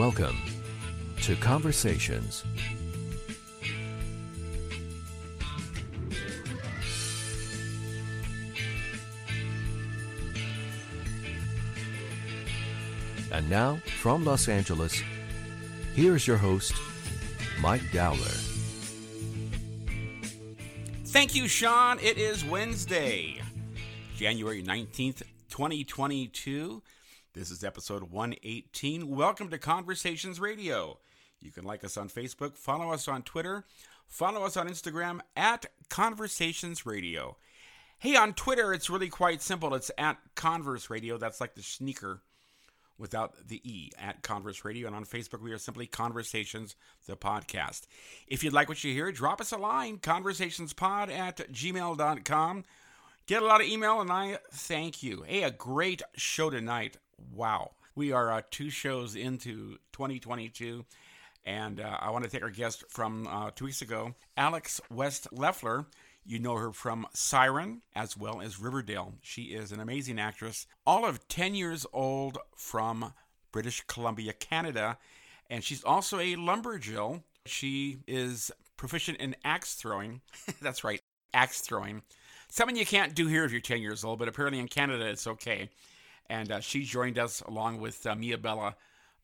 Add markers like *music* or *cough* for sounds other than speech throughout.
Welcome to Conversations. And now, from Los Angeles, here's your host, Mike Dowler. Thank you, Sean. It is Wednesday, January 19th, 2022. This is episode 118. Welcome to Conversations Radio. You can like us on Facebook, follow us on Twitter, follow us on Instagram at Conversations Radio. Hey, on Twitter, it's really quite simple. It's at Converse Radio. That's like the sneaker without the E at Converse Radio. And on Facebook, we are simply Conversations, the podcast. If you'd like what you hear, drop us a line, conversationspod at gmail.com. Get a lot of email, and I thank you. Hey, a great show tonight. Wow. We are uh, two shows into 2022. And uh, I want to take our guest from uh, two weeks ago, Alex West Leffler. You know her from Siren as well as Riverdale. She is an amazing actress, all of 10 years old from British Columbia, Canada. And she's also a lumberjill. She is proficient in axe throwing. *laughs* That's right, axe throwing. Something you can't do here if you're 10 years old, but apparently in Canada it's okay. And uh, she joined us along with uh, Mia Bella,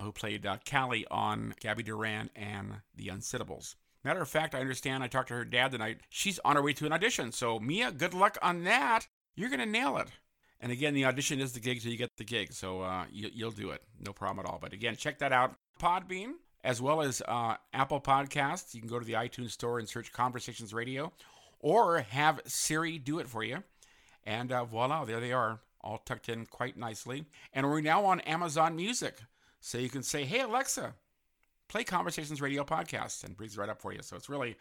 who played uh, Callie on Gabby Duran and The Unsittables. Matter of fact, I understand I talked to her dad tonight. She's on her way to an audition. So, Mia, good luck on that. You're going to nail it. And again, the audition is the gig so you get the gig. So, uh, you, will do it. No problem at all. But again, check that out. Podbean, as well as uh, Apple Podcasts. You can go to the iTunes store and search Conversations Radio or have Siri do it for you. And uh, voila, there they are all tucked in quite nicely. And we're now on Amazon Music. So you can say, hey, Alexa, play Conversations Radio podcast and brings it right up for you. So it's really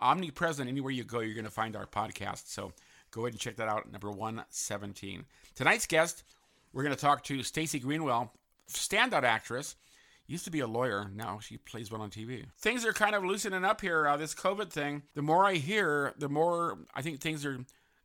omnipresent. Anywhere you go, you're going to find our podcast. So go ahead and check that out, number 117. Tonight's guest, we're going to talk to Stacy Greenwell, standout actress. Used to be a lawyer. Now she plays well on TV. Things are kind of loosening up here. Uh, this COVID thing. The more I hear, the more I think things are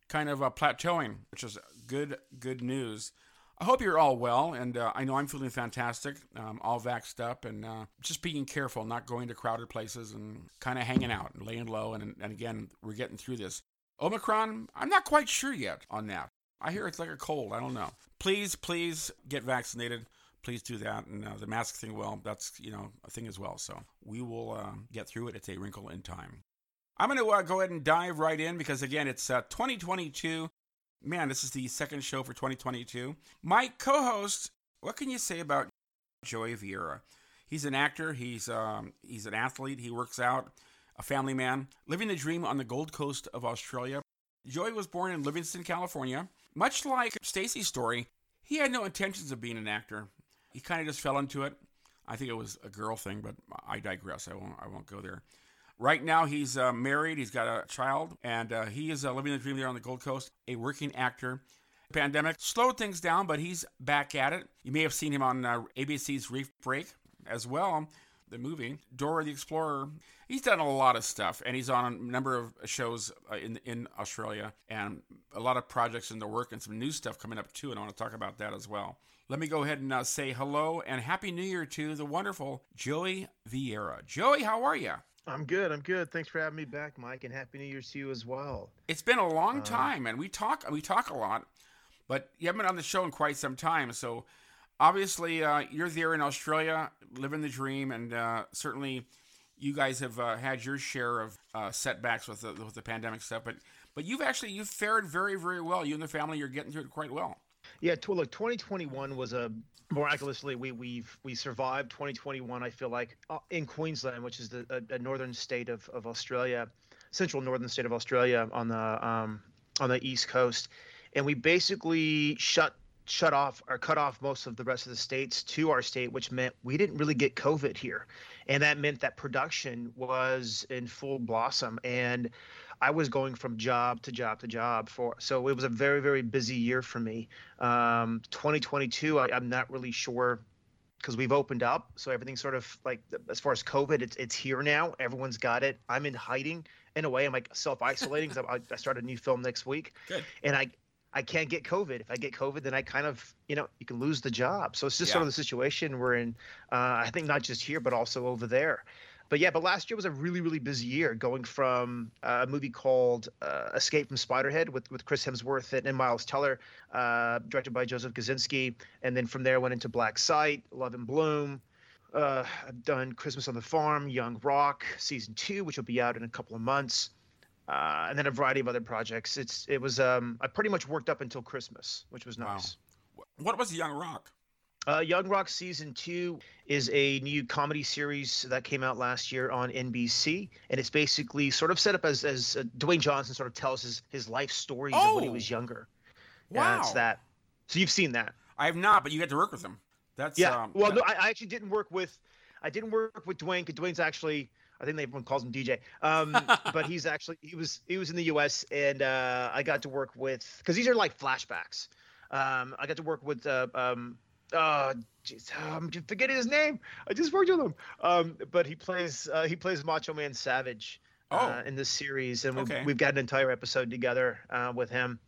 kind of uh, plateauing, which is good, good news. I hope you're all well, and uh, I know I'm feeling fantastic, um, all vaxxed up, and uh, just being careful, not going to crowded places, and kind of hanging out and laying low. And, and again, we're getting through this. Omicron, I'm not quite sure yet on that. I hear it's like a cold. I don't know. Please, please get vaccinated. Please do that. And uh, the mask thing, well, that's you know a thing as well. So we will uh, get through it. It's a wrinkle in time. I'm going to uh, go ahead and dive right in because, again, it's uh, 2022. Man, this is the second show for 2022. My co host, what can you say about Joey Vieira? He's an actor, he's, um, he's an athlete, he works out, a family man, living the dream on the Gold Coast of Australia. Joey was born in Livingston, California. Much like Stacy's story, he had no intentions of being an actor. He kind of just fell into it. I think it was a girl thing, but I digress. I won't. I won't go there. Right now, he's uh, married, he's got a child, and uh, he is uh, living the dream there on the Gold Coast, a working actor. Pandemic slowed things down, but he's back at it. You may have seen him on uh, ABC's Reef Break as well, the movie. Dora the Explorer. He's done a lot of stuff, and he's on a number of shows uh, in in Australia, and a lot of projects in the work, and some new stuff coming up too. And I want to talk about that as well. Let me go ahead and uh, say hello and happy New Year to the wonderful Joey Vieira. Joey, how are you? I'm good. I'm good. Thanks for having me back, Mike, and happy New Year to you as well. It's been a long uh, time, and we talk we talk a lot, but you haven't been on the show in quite some time. So obviously, uh, you're there in Australia, living the dream, and uh, certainly you guys have uh, had your share of uh, setbacks with the, with the pandemic stuff. But but you've actually you've fared very very well. You and the family, you're getting through it quite well. Yeah, to, look, 2021 was a miraculously we we've we survived 2021 i feel like uh, in queensland which is the a, a, northern state of, of australia central northern state of australia on the um, on the east coast. And we basically shut shut off or cut off most of the rest of the states to our state which meant we didn't really get covid here. And that meant that production was in full blossom. And I was going from job to job to job for so it was a very very busy year for me. Um, 2022, I, I'm not really sure because we've opened up, so everything's sort of like as far as COVID, it's it's here now. Everyone's got it. I'm in hiding in a way. I'm like self isolating because I, I start a new film next week, Good. and I I can't get COVID. If I get COVID, then I kind of, you know, you can lose the job. So it's just Yeah. sort of the situation we're in. Uh, I think not just here, but also over there. But yeah, but last year was a really, really busy year, going from uh, a movie called uh, Escape from Spiderhead with, with Chris Hemsworth and, and Miles Teller, uh, directed by Joseph Kosinski, and then from there went into Blacklight, Love and Bloom. Uh, I've done Christmas on the Farm, Young Rock, season two, which will be out in a couple of months uh, and then a variety of other projects. It's it was um I pretty much worked up until Christmas, which was Wow. nice. What was Young Rock? Uh, Young Rock season two is a new comedy series that came out last year on NBC, and it's basically sort of set up as as uh, Dwayne Johnson sort of tells his his life stories of when he Oh. was younger. Wow. Yeah, it's that. So you've seen that? I have not, but you get to work with him. That's Yeah. Um, well, that- no, I, I actually didn't work with, I didn't work with Dwayne because Dwayne's actually, I think everyone calls him DJ. Um, *laughs* but he's actually he was he was in the U.S. and uh, I got to work with because these are like flashbacks. Um, I got to work with uh, um, uh, jeez, I'm just forgetting his name. I just worked with him. Um, but he plays uh, he plays Macho Man Savage uh, Oh. in this series, and we've, Okay. we've got an entire episode together uh, with him.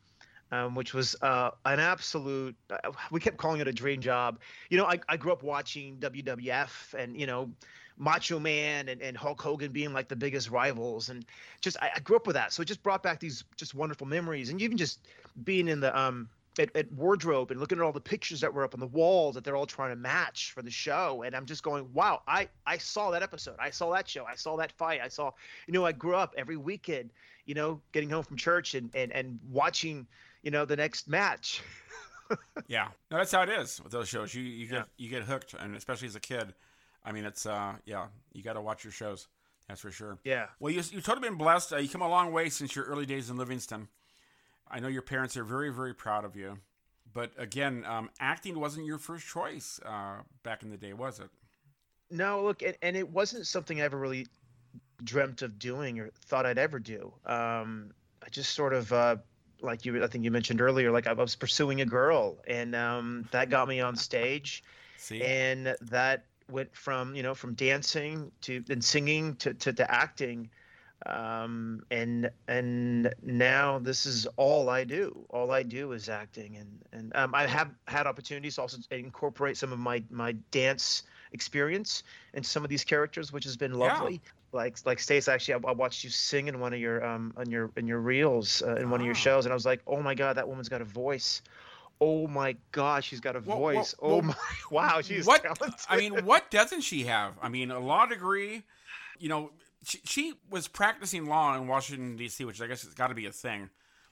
Um, which was uh, an absolute. Uh, we kept calling it a dream job. You know, I, I grew up watching WWF and you know, Macho Man and, and Hulk Hogan being like the biggest rivals, and just I, I grew up with that. So it just brought back these just wonderful memories, and even just being in the um at, at wardrobe and looking at all the pictures that were up on the walls that they're all trying to match for the show, and I'm just going, wow, I I saw that episode, I saw that show, I saw that fight, I saw, you know, I grew up every weekend, you know, getting home from church and and and watching, you know, the next match. *laughs* Yeah, no, that's how it is with those shows. You you get Yeah. you get hooked, and especially as a kid. I mean, it's uh, yeah, you got to watch your shows. That's for sure. Yeah. Well, you you've totally been blessed. Uh, you come a long way since your early days in Livingston. I know your parents are very very proud of you. But again, um, acting wasn't your first choice uh, back in the day, was it? No, look, and, and it wasn't something I ever really dreamt of doing or thought I'd ever do. Um, I just sort of, uh, like you, I think you mentioned earlier, like I was pursuing a girl, and um, that got me on stage, See, and that went from you know from dancing to and singing to to, to acting. Um, and and now this is all I do. All I do is acting, and and um, I have had opportunities also to also incorporate some of my my dance experience into some of these characters, which has been Yeah. lovely. Like like Stace, actually, I, I watched you sing in one of your um on your in your reels uh, in one of your Ah. shows, and I was like, oh my god, that woman's got a voice. Oh my god, she's got a whoa, voice. whoa. oh my *laughs* wow, she's what? talented. I mean, what doesn't she have? I mean, a law degree. You know, she, she was practicing law in Washington D.C., which I guess has got to be a thing.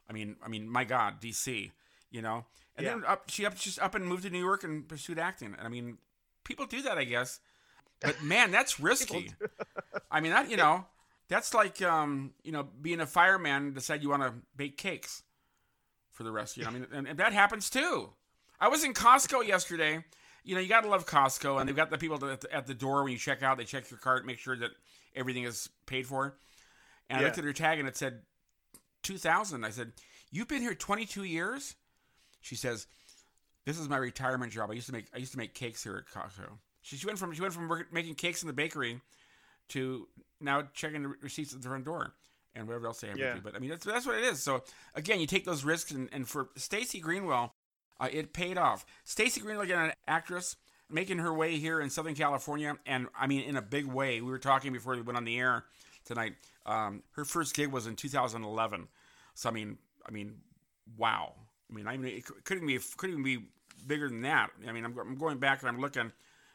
I mean, I mean, my God, D.C. You know, and then up she up just up and moved to New York and pursued acting. And I mean, people do that, I guess. But man, that's *laughs* risky. I mean, that you know, that's like um, you know, being a fireman and decide you want to bake cakes for the rest. You know, I mean, *laughs* and, and that happens too. I was in Costco yesterday. You know, you gotta love Costco, and they've got the people at the, at the door when you check out. They check your cart, make sure that everything is paid for. And I looked at her tag, and it said two thousand. I said, "You've been here twenty two years." She says, "This is my retirement job. I used to make I used to make cakes here at Costco." She, she went from she went from work, making cakes in the bakery to now checking the receipts at the front door and whatever else they have. Yeah. with you. But I mean, that's that's what it is. So again, you take those risks, and, and for Stacy Greenwell, uh, it paid off. Stacy Greenwell, again, an actress making her way here in Southern California, and I mean, in a big way. We were talking before we went on the air tonight. Um, her first gig was in 2011. So I mean, I mean, wow. I mean, I mean, it couldn't be couldn't be bigger than that. I mean, I'm, I'm going back and I'm looking.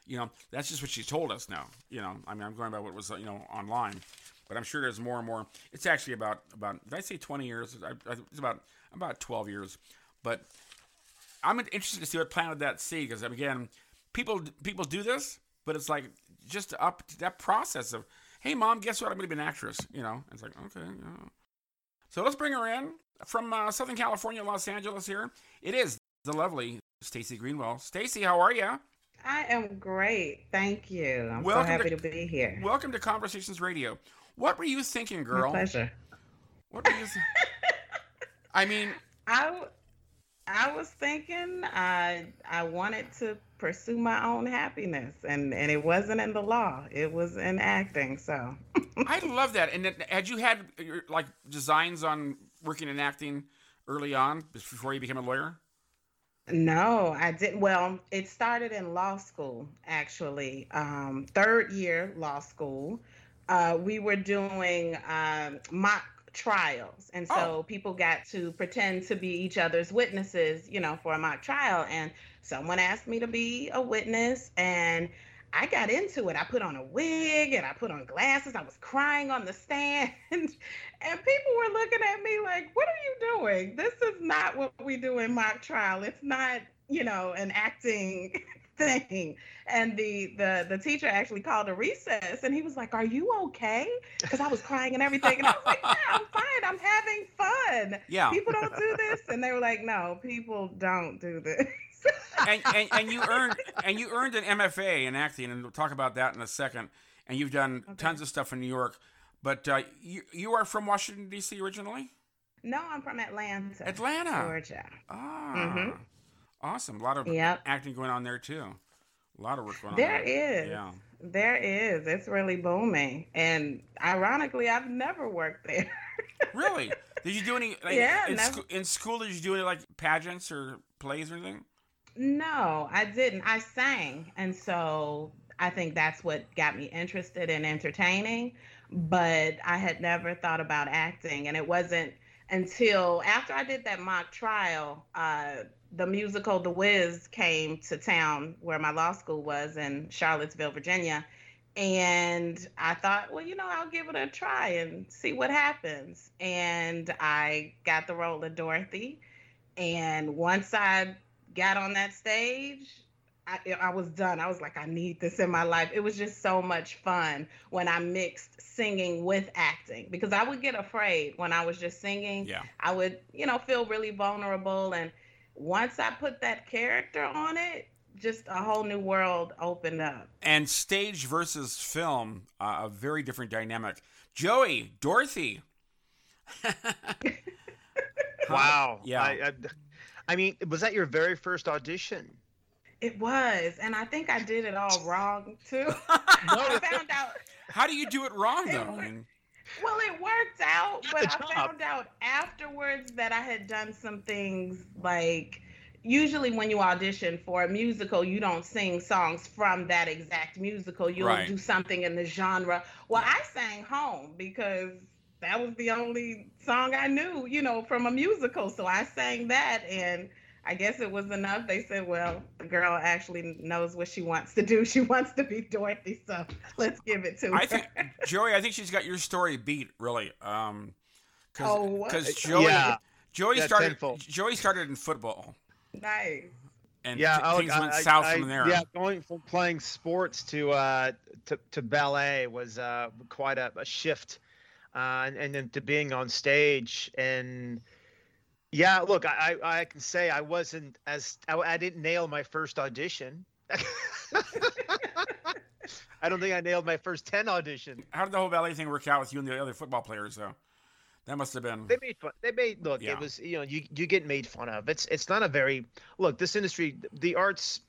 You know, that's just what she told us now. You know, I mean, I'm going by what was you know online, but I'm sure there's more and more. It's actually about about did I say 20 years? I, I, it's about about 12 years, but I'm interested to see what planted that seed because again, people people do this, but it's like just up to that process of, hey, mom, guess what? I'm going to be an actress. You know, it's like okay. yeah. So let's bring her in from uh, Southern California, Los Angeles. Here it is, the lovely Stacy Greenwell. Stacy, how are you? I am great. Thank you. I'm Welcome so happy to- to, be here. Welcome to Conversations Radio. What were you thinking, girl? My pleasure. What were you? Th- *laughs* I mean, I, I was thinking I I wanted to pursue my own happiness, and and it wasn't in the law. It was in acting. So *laughs* I love that. And then, had you had your, like designs on working in acting early on before you became a lawyer? No, I didn't. Well, it started in law school, actually, um, third year law school. Uh, we were doing um, mock trials. And oh. so oh. people got to pretend to be each other's witnesses, you know, for a mock trial. And someone asked me to be a witness. And I got into it. I put on a wig and I put on glasses. I was crying on the *laughs* stand. and people were looking at me like, what are you doing? This is not what we do in mock trial. It's not, you know, an acting thing. And the the the teacher actually called a recess and he was like, Are you okay? Because I was crying and everything. And I was like, Yeah, I'm fine. I'm having fun. Yeah. People don't do this. And they were like, No, people don't do this. and, and, and you earned and you earned an MFA in acting, and we'll talk about that in a second. And you've done okay. tons of stuff in New York, but uh, you you are from Washington D.C. originally. No, I'm from Atlanta, Atlanta, Georgia. Ah, mm-hmm. Awesome! A lot of yep. acting going on there too. A lot of work going there on. There is. Yeah. There is. It's really booming, and ironically, I've never worked there. *laughs* really? Did you do any? Like, yeah. In, sc- in school, did you do any like pageants or plays or anything? No, I didn't. I sang. And so I think that's what got me interested in entertaining. But I had never thought about acting. And it wasn't until after I did that mock trial, uh, the musical The Wiz came to town where my law school was in Charlottesville, Virginia. And I thought, well, you know, I'll give it a try and see what happens. And I got the role of Dorothy. And once I got on that stage, I, I, was done. I was like, I need this in my life. It was just so much fun when I mixed singing with acting because I would get afraid when I was just singing. Yeah. I would, you know, feel really vulnerable. And once I put that character on it, just a whole new world opened up. And stage versus film, uh, a very different dynamic. Joey, Dorothy. *laughs* wow. Yeah. I, I, I mean, was that your very first audition? It was, and I think I did it all wrong too. *laughs* I found out. How do you do it wrong though? Well, it worked out, but I found out afterwards that I had done some things like usually when you audition for a musical, you don't sing songs from that exact musical. You'll right. do something in the genre. Well, I sang home because that was the only song I knew, you know, from a musical. So I sang that and I guess it was enough. They said, well, the girl actually knows what she wants to do. *laughs* She wants to be Dorothy, so let's give it to her. I think, Joey, I think she's got your story beat, really. Um, cause, oh, Because Joey, yeah. Joey started. Joey started in football. Nice. And yeah, t- things I, went I, south I, from there. Yeah, going from playing sports to uh, to, to ballet was uh, quite a, a shift uh, and, and then to being on stage and yeah look i i can say i wasn't as i, I didn't nail my first audition. *laughs* I don't think i nailed my first 10 audition. How did the whole ballet thing work out with you and the other football players though? That must have been they made fun they made look yeah. it was you know you you get made fun of. It's it's not a very look this industry the arts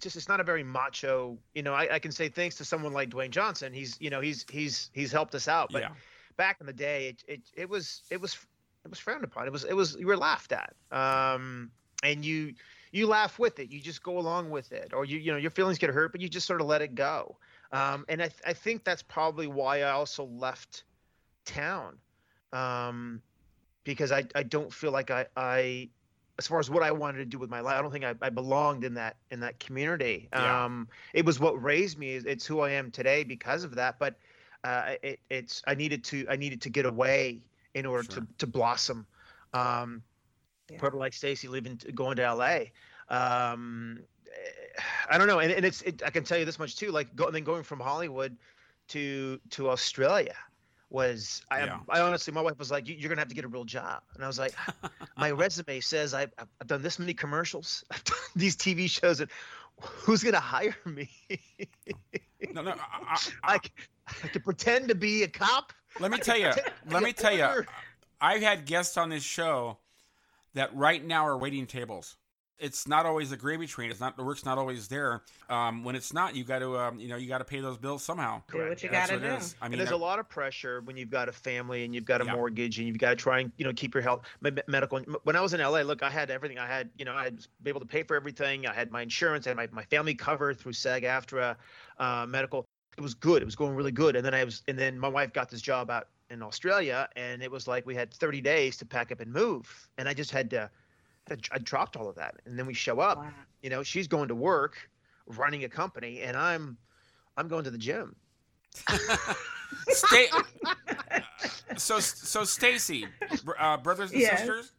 just it's not a very macho you know I, I can say thanks to someone like dwayne johnson. He's you know he's he's he's helped us out. But yeah. back in the day, it, it, it was it was it was frowned upon. It was it was you were laughed at, um, and you you laugh with it. You just go along with it, or you you know your feelings get hurt, but you just sort of let it go. Um, and I th- I think that's probably why I also left town, um, because I I don't feel like I I as far as what I wanted to do with my life, I don't think I, I belonged in that in that community. Yeah. Um, it was what raised me. It's who I am today because of that. But uh, it, it's I needed to I needed to get away in order sure. to to blossom. Um, yeah. Probably like Stacy leaving going to LA. Um, I don't know, and, and it's it, I can tell you this much too. Like go, and then going from Hollywood to to Australia was I, yeah. I honestly my wife was like you're gonna have to get a real job and I was like my *laughs* resume says I've, I've done this many commercials *laughs* I've done these TV shows and who's gonna hire me no no I, I, I, *laughs* I could pretend to be a cop. Let me tell you. Let me tell you. I've had guests on this show that right now are waiting tables. it's not always a gravy train. It's not the work's not always there. Um, when it's not, you got to um, you know you got to pay those bills somehow. Do what you got to do. is. I and mean, there's I- a lot of pressure when you've got a family and you've got a Yeah. mortgage and you've got to try and you know keep your health me- me- medical. When I was in LA, look, I had everything. I had you know I was able to pay for everything. I had my insurance. I had my, my family covered through SAG-AFTRA, uh, medical. It was good. It was going really good. And then I was and then my wife got this job out in Australia, and it was like we had 30 days to pack up and move, and I just had to. had to- I dropped all of that, and then we show up. Wow. You know, she's going to work, running a company, and I'm, I'm going to the gym. *laughs* Stay. so so Stacy, uh, brothers and Yes. sisters,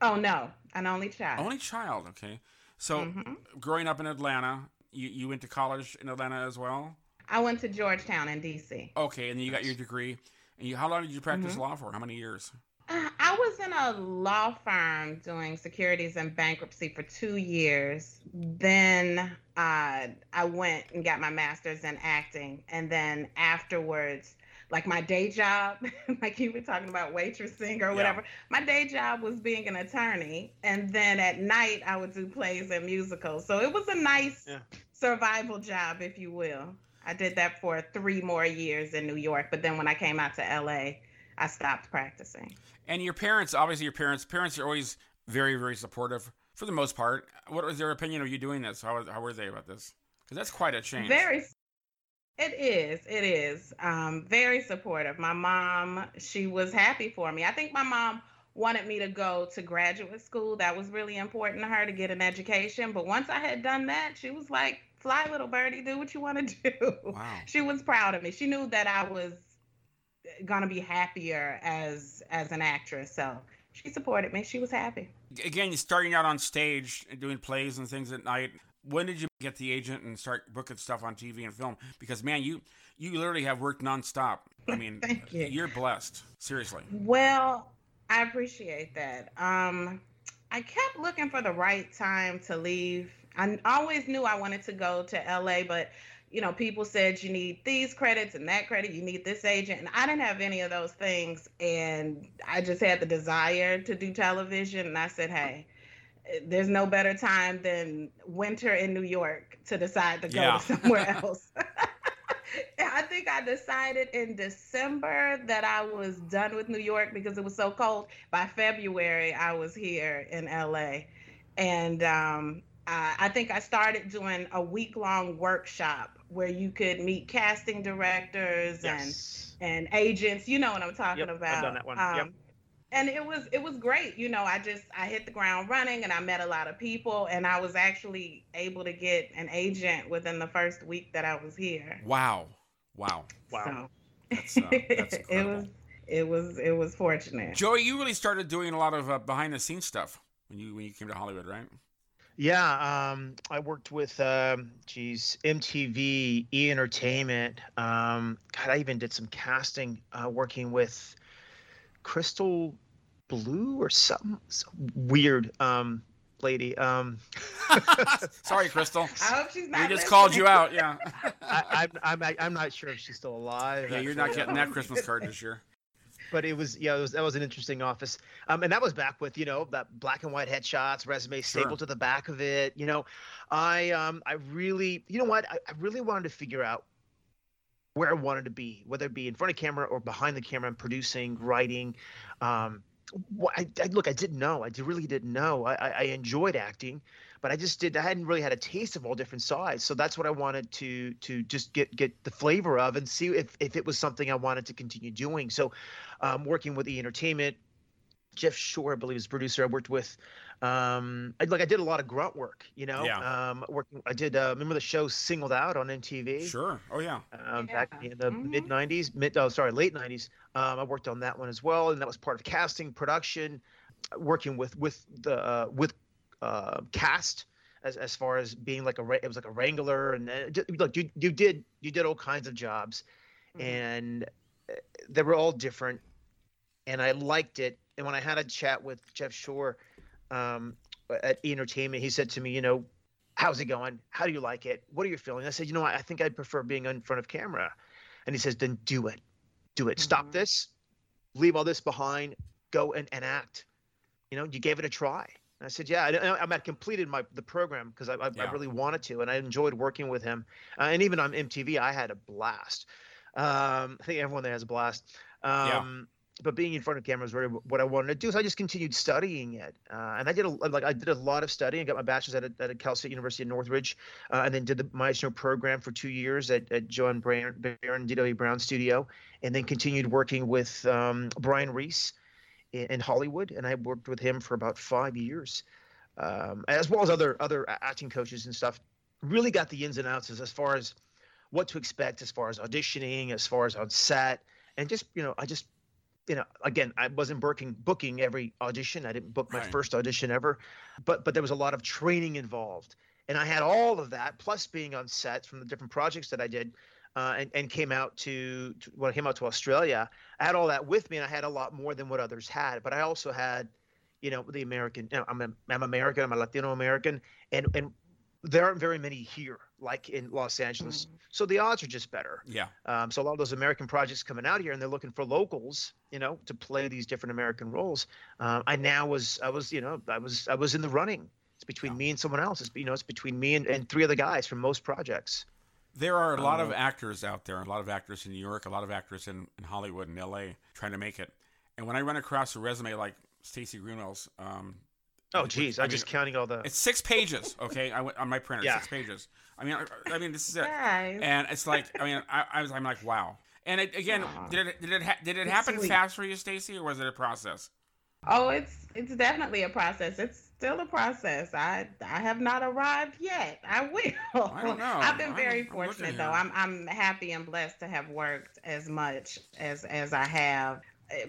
Oh no, an only child. only child. Okay, so Mhm. growing up in Atlanta, you you went to college in Atlanta as well. I went to Georgetown in D.C. Okay, and then you got your degree. And you, how long did you practice Mhm. law for? How many years? Uh, I was in a law firm doing securities and bankruptcy for two years. Then uh, I went and got my master's in acting. And then afterwards, like my day job, *laughs* like you were talking about waitressing or Yeah. whatever, my day job was being an attorney. And then at night, I would do plays and musicals. So it was a nice Yeah. Survival job, if you will. I did that for three more years in New York. But then when I came out to LA, I stopped practicing. And your parents, obviously, your parents, parents are always very, very supportive for the most part. What was their opinion of you doing this? How, how were they about this? Because that's quite a change. Very. It is. It is. Um, very supportive. My mom, she was happy for me. I think my mom wanted me to go to graduate school. That was really important to her to get an education. But once I had done that, she was like, "Fly, little birdie, do what you want to do." Wow. *laughs* She was proud of me. She knew that I was gonna be happier as as an actress. So she supported me. She was happy. Again, you're starting out on stage and doing plays and things at night. When did you get the agent and start booking stuff on TV and film? Because man, you you literally have worked nonstop. I mean, *laughs* Thank you. you're blessed. Seriously. Well, I appreciate that. Um, I kept looking for the right time to leave. I always knew I wanted to go to LA, but you know, people said you need these credits and that credit, you need this agent, and I didn't have any of those things, and I just had the desire to do television, and I said, hey. There's no better time than winter in New York to decide to go Yeah. to somewhere *laughs* else. *laughs* I think I decided in December that I was done with New York because it was so cold. By February, I was here in LA. And um, I, I think I started doing a week long workshop where you could meet casting directors Yes. and, and agents. You know what I'm talking Yep, I've about. done that one. Um, Yep. And it was it was great. You know, I just I hit the ground running and I met a lot of people and I was actually able to get an agent within the first week that I was here. Wow. Wow. Wow. So That's, uh, *laughs* that's it was it was it was fortunate. Joey, you really started doing a lot of uh, behind the scenes stuff when you when you came to Hollywood, right? Yeah, um, I worked with, um, geez, MTV, E Entertainment. Um, God, I even did some casting, uh, working with Crystal Blue or something some weird um, lady. Um, *laughs* Sorry, Crystal. I hope she's We not. just called you out. Yeah. *laughs* I, I'm, I'm, I'm not sure if she's still alive. Yeah, you're not getting that Christmas card this year. but it was yeah it was, that was an interesting office um, and that was back with you know that black and white headshots resume Sure. stapled to the back of it you know i um i really you know what I, I really wanted to figure out where i wanted to be whether it be in front of camera or behind the camera and producing writing um wh- I, I look i didn't know i really didn't know I, I enjoyed acting but i just did i hadn't really had a taste of all different sides so that's what i wanted to to just get get the flavor of and see if, if it was something i wanted to continue doing so um, working with E Entertainment. Jeff Shore, I believe, is producer. I worked with, um, I, like I did a lot of grunt work, you know. Yeah. Um, working, I did. Uh, remember the show Singled Out on MTV? Sure. Oh yeah. Um, back in the Mhm. mid '90s, mid oh sorry, late '90s. Um, I worked on that one as well, and that was part of casting, production, uh, working with with the uh, with uh, cast. As, as far as being like a it was like a wrangler and uh, ju- look you you did you did all kinds of jobs Mhm. and uh, they were all different and i liked it and when i had a chat with jeff shore um, at E entertainment he said to me you know how's it going how do you like it what are you feeling i said you know what? i think i'd prefer being in front of camera and he says then do it do it stop Mhm. this leave all this behind go and, and act you know you gave it a try And I said, "Yeah." I, I, I completed my the program because I, I, Yeah. I really wanted to, and I enjoyed working with him. Uh, and even on MTV, I had a blast. Um, I think everyone there has a blast. Um, But being in front of camera is really what I wanted to do. So I just continued studying it, uh, and I did a, like I did a lot of studying. I got my bachelor's at, a- at Cal State University in Northridge, uh, and then did the Maestro program for two years at, at Joan Baron, Baron D.W. Brown Studio, and then continued working with um, Brian Reese in, in Hollywood, and I worked with him for about five years, um, as well as other other acting coaches and stuff. Really got the ins and outs as, as far as what to expect, as far as auditioning, as far as on set, and just you know, I just you know, again, I wasn't booking booking every audition. I didn't book my Right. first audition ever, but but there was a lot of training involved, and I had all of that plus being on set from the different projects that I did. Uh, and, and came out to, to when I came out to Australia, I had all that with me, and I had a lot more than what others had. But I also had, you know, the American. You know, I'm a, I'm American. I'm a Latino American, and and there aren't very many here, like in Los Angeles. So the odds are just better. Yeah. Um, so a lot of those American projects coming out here, and they're looking for locals, you know, to play these different American roles. Um, I now was, I was, you know, I was, I was in the running. It's between Yeah. me and someone else. It's, you know, it's between me and, and three other guys from most projects. There are a lot of Uh, actors out there, a lot of actors in New York, a lot of actors in, in Hollywood and LA trying to make it. And when I run across a resume like Stacy Greenwell's, um, Oh, which- geez, I I'm mean, just counting all the. it's six pages, okay, I went on my printer, Yeah. six pages. I mean, I, I mean, this is it. Guys. And it's like, I mean, I, I was, I'm like, wow. And it, again, Aw. did it, did it, ha- did it It's happen sweet. fast for you, Stacy, or was it a process? Oh, it's it's definitely a process. It's still a process. I I have not arrived yet. I will. I don't know. I've been I'm- very I'm fortunate though. I'm I'm happy and blessed to have worked as much as as I have.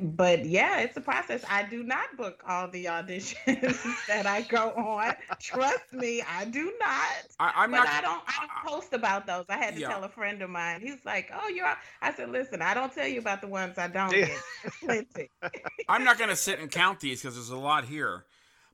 But yeah, it's a process. I do not book all the auditions *laughs* that I go on. Trust me, I do not. I, I'm but not. I don't. I don't post about those. I had to Yeah. tell a friend of mine. He's like, "Oh, you're." I said, "Listen, I don't tell you about the ones I don't get. *laughs* Plenty." *laughs* I'm not going to sit and count these because there's a lot here,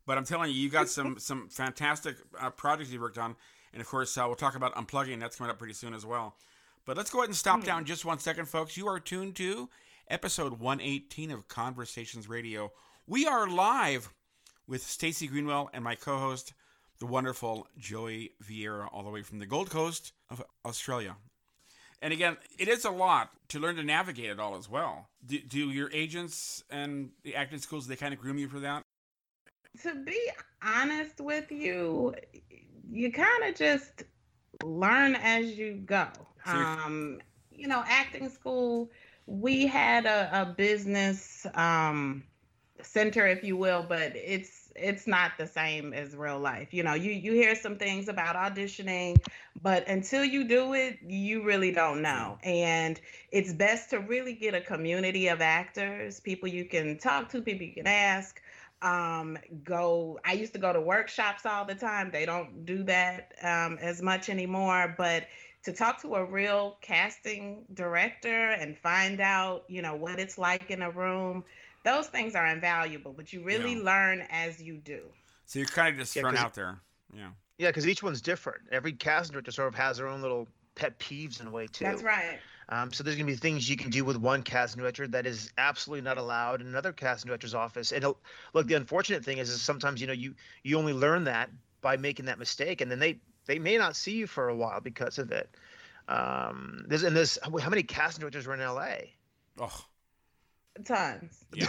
but I'm telling you, you got some some fantastic uh, projects you worked on, and of course, uh, we'll talk about unplugging. That's coming up pretty soon as well. But let's go ahead and stop Hmm. down just one second, folks. You are tuned to episode 118 of Conversations Radio. We are live with Stacy Greenwell and my co-host, the wonderful Joey Vieira, all the way from the Gold Coast of Australia. And again, it is a lot to learn to navigate it all as well. Do, do your agents and the acting schools they kind of groom you for that? to be honest with you, you kind of just learn as you go. So Um, you know, acting school, we had a, a business um, center, if you will, but it's it's not the same as real life. You know, you you hear some things about auditioning, but until you do it, you really don't know. And it's best to really get a community of actors, people you can talk to, people you can ask um go i used to go to workshops all the time they don't do that um as much anymore but to talk to a real casting director and find out you know what it's like in a room those things are invaluable but you really Yeah. learn as you do So you're kind of just Yeah, thrown 'cause- out there. Yeah. Yeah, because each one's different. Every casting director sort of has their own little pet peeves in a way too. that's right Um, so there's going to be things you can do with one casting director that is absolutely not allowed in another casting director's office. And look, the unfortunate thing is, is sometimes you know you you only learn that by making that mistake, and then they they may not see you for a while because of it. Um, there's and there's how many casting directors were in L.A. Oh, tons *laughs* Yeah.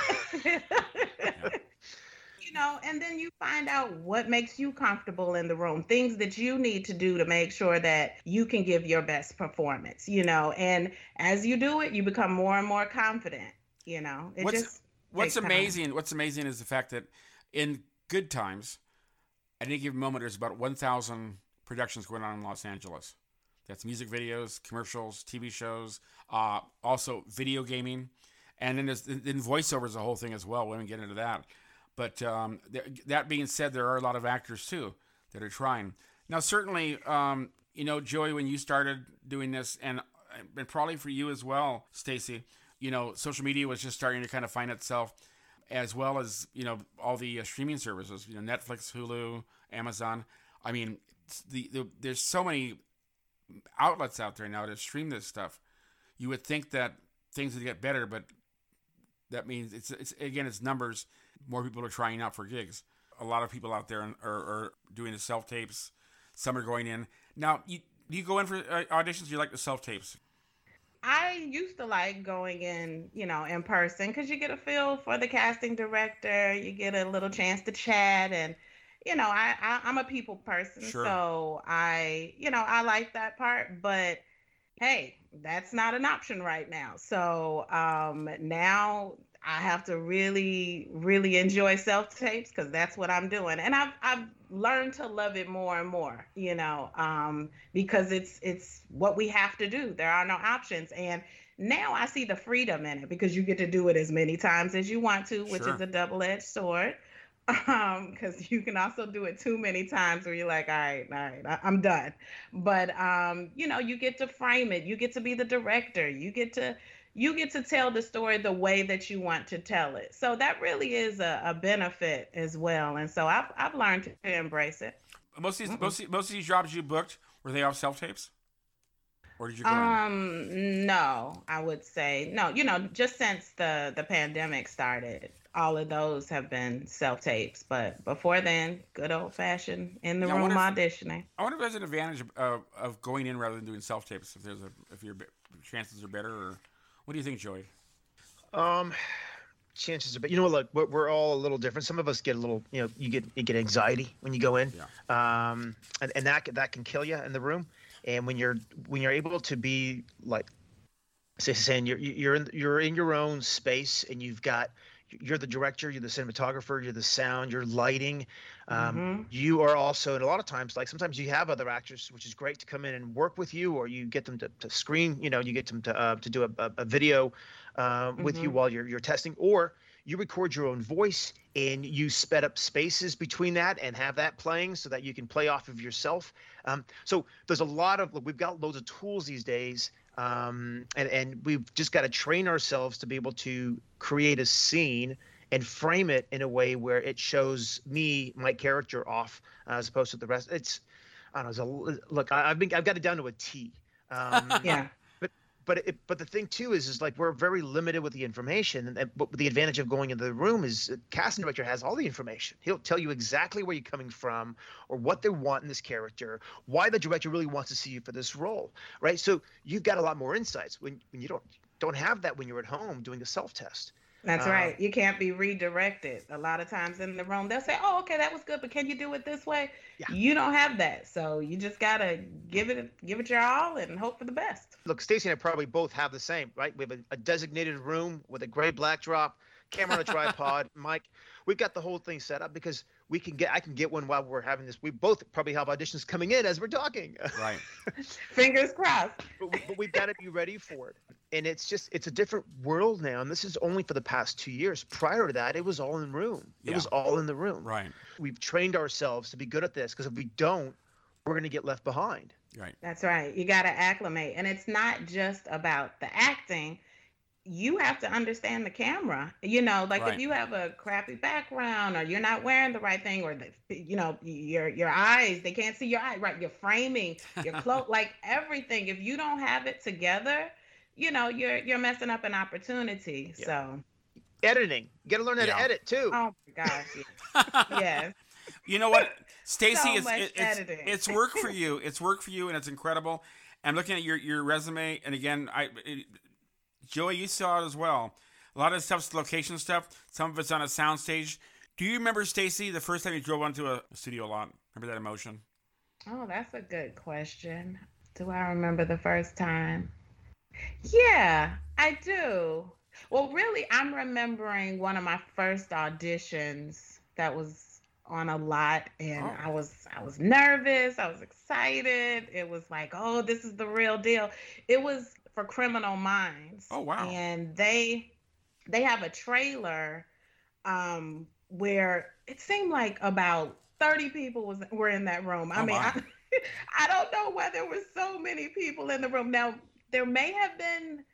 you know and then you find out what makes you comfortable in the room things that you need to do to make sure that you can give your best performance you know and as you do it you become more and more confident you know it What's- just what's takes time. amazing? What's amazing is the fact that in good times, at any given moment, there's about 1,000 productions going on in Los Angeles. That's music videos, commercials, TV shows, uh, also video gaming, and then there's then voiceover is a whole thing as well. We get into that. But um, th- that being said, there are a lot of actors too that are trying. Now, certainly, um, you know, Joey, when you started doing this, and and probably for you as well, Stacy, you know, social media was just starting to kind of find itself, as well as you know all the uh, streaming services, you know, Netflix, Hulu, Amazon. I mean, the, the there's so many outlets out there now to stream this stuff. You would think that things would get better, but that means it's it's again it's numbers. More people are trying out for gigs. a lot of people out there are, are doing the self tapes. Some are going in now. You do you go in for uh, auditions? you like the self tapes? I used to like going in, you know, in person because you get a feel for the casting director. You get a little chance to chat, and you know, I, I am a people person, sure. so I, you know, I like that part. But hey, that's not an option right now. So um, now I have to really, really enjoy self tapes because that's what I'm doing, and I've I've learned to love it more and more. You know, um, because it's it's what we have to do. There are no options, and now I see the freedom in it because you get to do it as many times as you want to, which sure. is a double edged sword. Um, because you can also do it too many times where you're like, all right, all right, I- I'm done. But um, you know, you get to frame it. You get to be the director. You get to you get to tell the story the way that you want to tell it. So that really is a, a benefit as well. And so I've, I've learned to embrace it. Most of these, most, of, most of these jobs you booked were they off self tapes, or did you? Go um, in? no, I would say no. You know, just since the the pandemic started, all of those have been self tapes. But before then, good old fashioned in the yeah, room I auditioning. If, I wonder if there's an advantage of, of going in rather than doing self tapes. If there's a if your chances are better or what do you think, Joey? Um, chances are, but you know what? Look, we're, we're all a little different. Some of us get a little, you know, you get you get anxiety when you go in, yeah. um, and and that that can kill you in the room. And when you're when you're able to be like, say, saying you're you're in you're in your own space and you've got you're the director, you're the cinematographer, you're the sound, you're lighting. Um, mm-hmm. You are also, and a lot of times, like sometimes you have other actors, which is great to come in and work with you, or you get them to, to screen, you know, you get them to uh, to do a, a video uh, mm-hmm. with you mm-hmm. while you're you're testing, or you record your own voice and you sped up spaces between that and have that playing so that you can play off of yourself. Um, so there's a lot of we've got loads of tools these days um, and and we've just got to train ourselves to be able to create a scene and frame it in a way where it shows me my character off uh, as opposed to the rest. It's I don't know. A, look, I, have been I've got it down to a T. Um, *laughs* yeah but it, but the thing too is is like we're very limited with the information and but the advantage of going into the room is uh, casting director has all the information. He'll tell you exactly where you're coming from or what they want in this character why the director really wants to see you for this role right? So you've got a lot more insights when, when you don't don't have that when you're at home doing a self test that's uh, right. You can't be redirected. A lot of times in the room, they'll say, "Oh, okay, that was good, but can you do it this way?" Yeah. You don't have that, so you just gotta give it give it your all and hope for the best. Look, Stacy and I probably both have the same, right? We have a, a designated room with a gray backdrop, camera on a tripod, *laughs* mic. We've got the whole thing set up because we can get I can get one while we're having this. We both probably have auditions coming in as we're talking. Right. *laughs* Fingers crossed. but, we, but we've got to be ready for it. And it's just it's a different world now. And this is only for the past two years. Prior to that, it was all in room. Yeah. It was all in the room. Right. We've trained ourselves to be good at this because if we don't, we're going to get left behind. Right. That's right. You got to acclimate. And it's not just about the acting you have to understand the camera. You know, like right. if you have a crappy background or you're not wearing the right thing or the you know, your your eyes, they can't see your eye, right? Your framing, your *laughs* cloak, like everything. If you don't have it together, you know, you're you're messing up an opportunity. Yeah. So editing. You gotta learn how yeah. to edit too. Oh my gosh. Yes. yes. *laughs* You know what, Stacy? so it's, it, it's it's work for you. It's work for you, and it's incredible. I'm looking at your your resume, and again, I it, Joey, you saw it as well. A lot of stuff's location stuff. Some of it's on a soundstage. Do you remember, Stacy, the first time you drove onto a studio lot? Remember that emotion? Oh, that's a good question. Do I remember the first time? Yeah, I do. Well, really, I'm remembering one of my first auditions that was on a lot and oh. I was I was nervous, I was excited. It was like, "Oh, this is the real deal." It was for Criminal Minds. Oh wow! And they they have a trailer um, where it seemed like about thirty people was were in that room. I oh, mean, I, *laughs* I don't know why there were so many people in the room. Now there may have been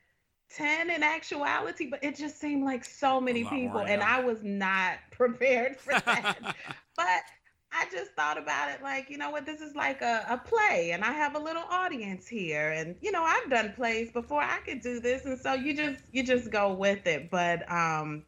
10 in actuality, but it just seemed like so many people. And I was not *laughs* prepared for that. *laughs* but I just thought about it like, you know what, this is like a, a play and I have a little audience here. And, you know, I've done plays before I could do this. And so you just you just go with it. But um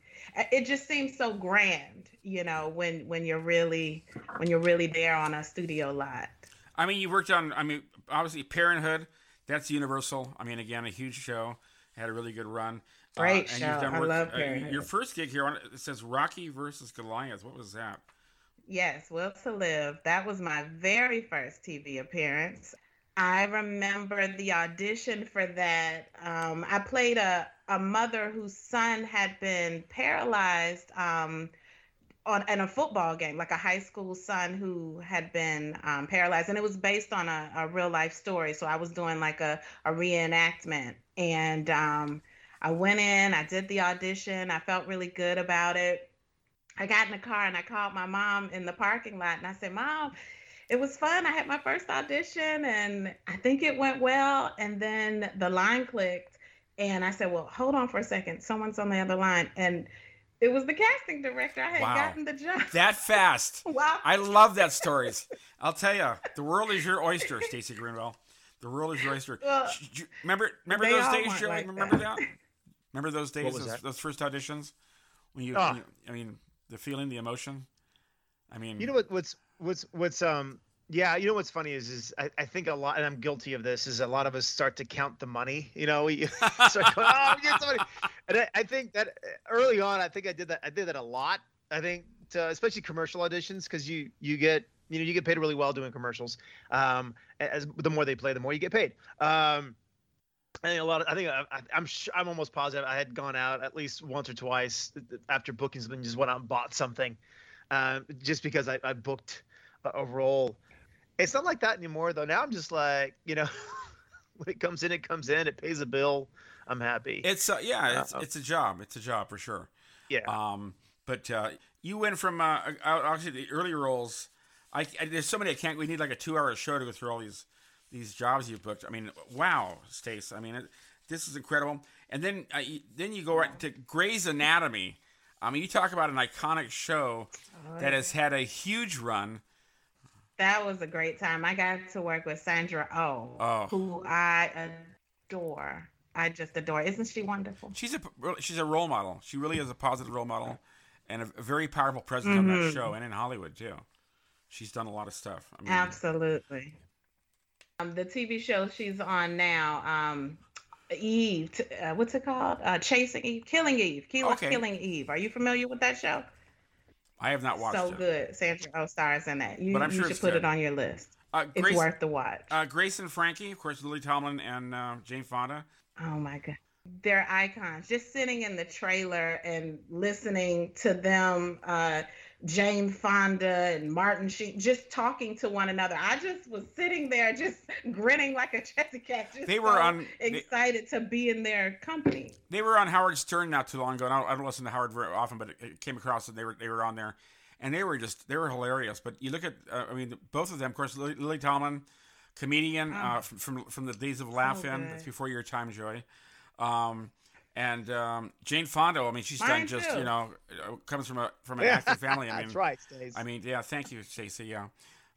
it just seems so grand, you know, when when you're really when you're really there on a studio lot. I mean, you worked on. I mean, obviously Parenthood. That's Universal. I mean, again, a huge show. Had a really good run. Great uh, show. I love Parenthood. Uh, your first gig here, it says Rocky versus Goliath. What was that? Yes, Will to Live. That was my very first TV appearance. I remember the audition for that. Um, I played a, a mother whose son had been paralyzed um, on in a football game, like a high school son who had been um, paralyzed, and it was based on a, a, real life story. So I was doing like a, a reenactment, and um, I went in, I did the audition, I felt really good about it. I got in the car and I called my mom in the parking lot, and I said, "Mom." it was fun. I had my first audition and I think it went well. And then the line clicked and I said, Well, hold on for a second. Someone's on the other line. And it was the casting director. I had wow. gotten the job. That fast. *laughs* wow. I love that stories. I'll tell you, the world is your oyster, Stacy Greenwell. The world is your oyster. Well, remember remember those days, Shirley? Like remember that? that? Remember those days, those, those, first auditions? When you, oh. when you, I mean, the feeling, the emotion? I mean, you know what? What's what's what's um yeah, you know what's funny is is I, I think a lot, and I'm guilty of this, is a lot of us start to count the money. You know, we *laughs* start going, oh, get somebody, and I, I, think that uh, early on, I think I did that. I did that a lot. I think, to, especially commercial auditions, because you you get you know you get paid really well doing commercials. Um, as the more they play, the more you get paid. Um, I think a lot of I think I, am I'm, I'm almost positive I had gone out at least once or twice after booking something, just went out and bought something, uh, just because I, I booked a role. It's not like that anymore, though. Now I'm just like, you know, *laughs* when it comes in, it comes in. It pays a bill. I'm happy. It's uh, yeah, it's, uh, it's a job. It's a job for sure. Yeah. Um, but uh, you went from uh, obviously the early roles. I, I, there's so many I can't. We need like a two-hour show to go through all these these jobs you've booked. I mean, wow, Stace. I mean, it, this is incredible. And then uh, then you go right to Grey's Anatomy. I mean, you talk about an iconic show oh, that has had a huge run. That was a great time. I got to work with Sandra oh, oh. who I adore. I just adore. Isn't she wonderful? She's a she's a role model. She really is a positive role model, and a, very powerful presence mm-hmm. on that mm-hmm. show and in Hollywood too. She's done a lot of stuff. I mean, Absolutely. Um, the TV show she's on now, um, Eve. Uh, what's it called? Uh, Chasing Eve, Killing Eve, Kill, okay. Killing Eve. Are you familiar with that show? I have not watched it. so it. good. Sandra Oh stars in that. You, but I'm sure you should put good. it on your list. Uh, Grace, it's worth the watch. Uh, Grace and Frankie, of course, Lily Tomlin and uh, Jane Fonda. Oh my god, they're icons. Just sitting in the trailer and listening to them uh, Jane Fonda and Martin Sheen just talking to one another. I just was sitting there just *laughs* grinning like a Chessy cat. they were so on excited they, to be in their company. They were on Howard Stern not too long ago. I don't, I don't listen to Howard very often, but it, it, came across that they were they were on there, and they were just they were hilarious. But you look at uh, I mean both of them, of course, Lily, Lily Tomlin, comedian oh, uh, from, from, from the days of Laugh In, that's before your time, Joy. Um, and um, Jane Fonda, I mean, she's Mine done just too. you know uh, comes from a from an active family. I *laughs* mean, that's right, Stacey. I mean, yeah, thank you, Stacey. Yeah,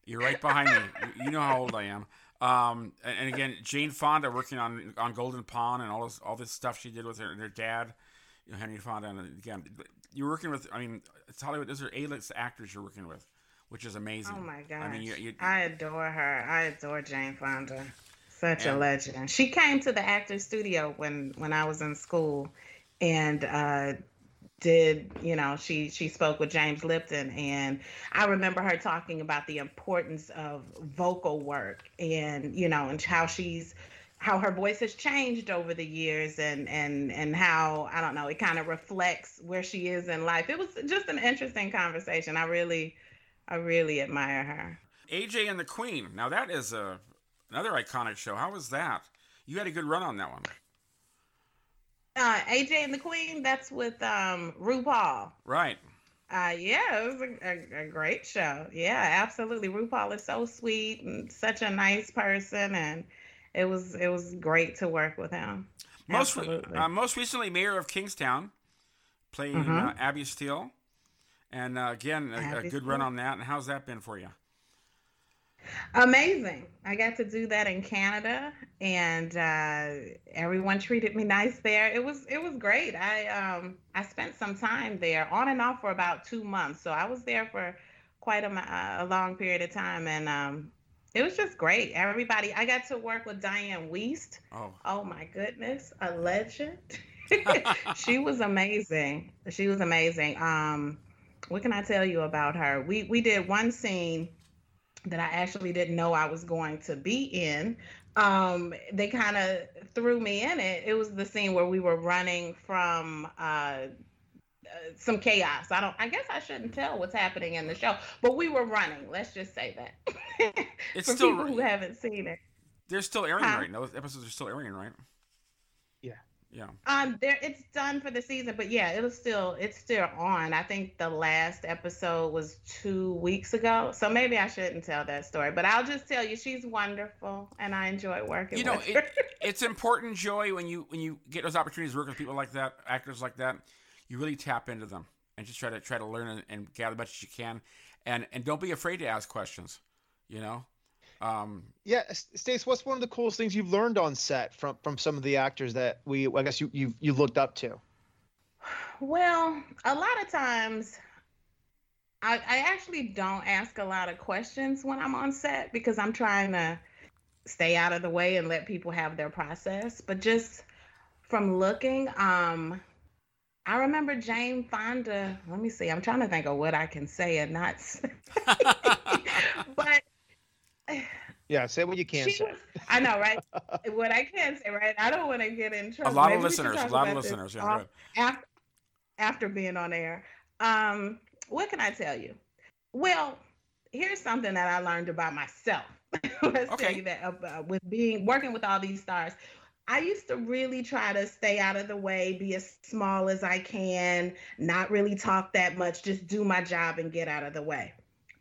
you're right behind me. You know how old I am. Um, and, and, again, Jane Fonda working on on Golden Pond and all this all this stuff she did with her and her dad, you know, Henry Fonda. And again, you're working with. I mean, it's Hollywood. Those are A-list actors you're working with, which is amazing. Oh my god! I mean, you, you, I adore her. I adore Jane Fonda. Such and, a legend. She came to the actor studio when when I was in school, and uh, did you know she she spoke with James Lipton, and I remember her talking about the importance of vocal work, and you know, and how she's how her voice has changed over the years and and and how I don't know it kind of reflects where she is in life. It was just an interesting conversation. I really I really admire her. AJ and the Queen. Now that is a Another iconic show. How was that? You had a good run on that one. Uh, AJ and the Queen. That's with um, RuPaul. Right. Uh, yeah, it was a, a, a, great show. Yeah, absolutely. RuPaul is so sweet and such a nice person, and it was it was great to work with him. Most uh, most recently, mayor of Kingstown, playing mm-hmm. uh, Abby Steele, and uh, again a, a, good run on that. And how's that been for you? Amazing. I got to do that in Canada, and uh, everyone treated me nice there. It was it was great. I um I spent some time there on and off for about two months, so I was there for quite a, a long period of time, and um, it was just great. Everybody, I got to work with Dianne Wiest. Oh, oh my goodness, a legend. *laughs* *laughs* she was amazing. She was amazing. Um, what can I tell you about her? We we did one scene that I actually didn't know I was going to be in. Um, they kind of threw me in it. It was the scene where we were running from uh, some chaos. I don't. I guess I shouldn't tell what's happening in the show, but we were running. Let's just say that. *laughs* it's For still people who haven't seen it. They're still airing huh? right now. Those episodes are still airing, right? Yeah. Um, there it's done for the season, but yeah, it'll still it's still on. I think the last episode was two weeks ago, so maybe I shouldn't tell that story. But I'll just tell you, she's wonderful, and I enjoy working. You know, it, it's important, Joy, when you when you get those opportunities to work with people like that, actors like that you really tap into them and just try to try to learn and, and gather as much as you can, and and don't be afraid to ask questions. You know. Um, yeah, Stace, what's one of the coolest things you've learned on set from from some of the actors that we, I guess you you you looked up to? Well, a lot of times, I I actually don't ask a lot of questions when I'm on set because I'm trying to stay out of the way and let people have their process. But just from looking, um, I remember Jane Fonda. Let me see. I'm trying to think of what I can say and not *laughs* say. *laughs* but *sighs* yeah, say what you can say. I know, right? *laughs* what I can say, right? I don't want to get in trouble. A lot Maybe of listeners. A lot of listeners. Yeah, after, after being on air, um, what can I tell you? Well, here's something that I learned about myself. *laughs* Let's okay. tell you that about, with being working with all these stars. I used to really try to stay out of the way, be as small as I can, not really talk that much, just do my job and get out of the way.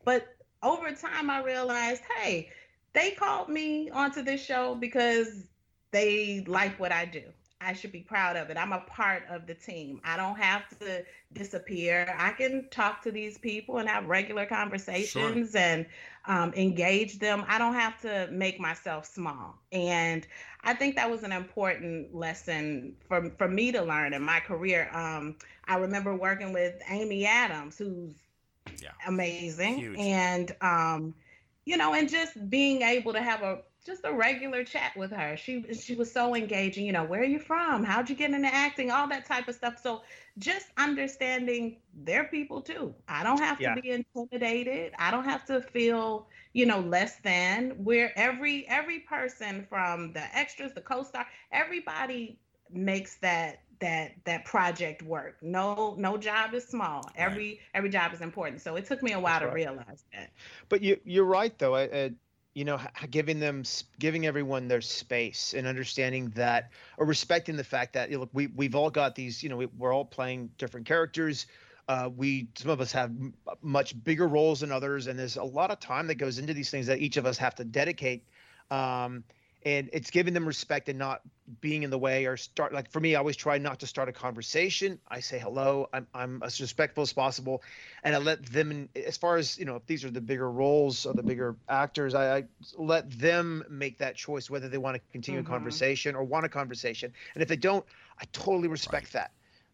But over time, I realized, hey, they called me onto this show because they like what I do. I should be proud of it. I'm a part of the team. I don't have to disappear. I can talk to these people and have regular conversations sure. and um, engage them. I don't have to make myself small. And I think that was an important lesson for, for me to learn in my career. Um, I remember working with Amy Adams, who's yeah. amazing. Huge. And, um, you know, and just being able to have a just a regular chat with her. She she was so engaging. You know, where are you from? How'd you get into acting? All that type of stuff. So just understanding they're people too. I don't have to be intimidated. I don't have to feel you know less than. Where every every person from the extras, the co-star, everybody makes that that that project work. No no job is small. Every right. every job is important. So it took me a while That's to right. realize that. But you you're right though. I, I, you know giving them giving everyone their space and understanding that or respecting the fact that you know, look we we've all got these you know we, we're all playing different characters uh, we some of us have m- much bigger roles than others and there's a lot of time that goes into these things that each of us have to dedicate um, and it's giving them respect and not being in the way or start like for me i always try not to start a conversation. I say hello. I'm, I'm as respectful as possible and i let them as far as you know if these are the bigger roles or the bigger actors i, I let them make that choice whether they want to continue mm-hmm. a conversation or want a conversation. And if they don't i totally respect right.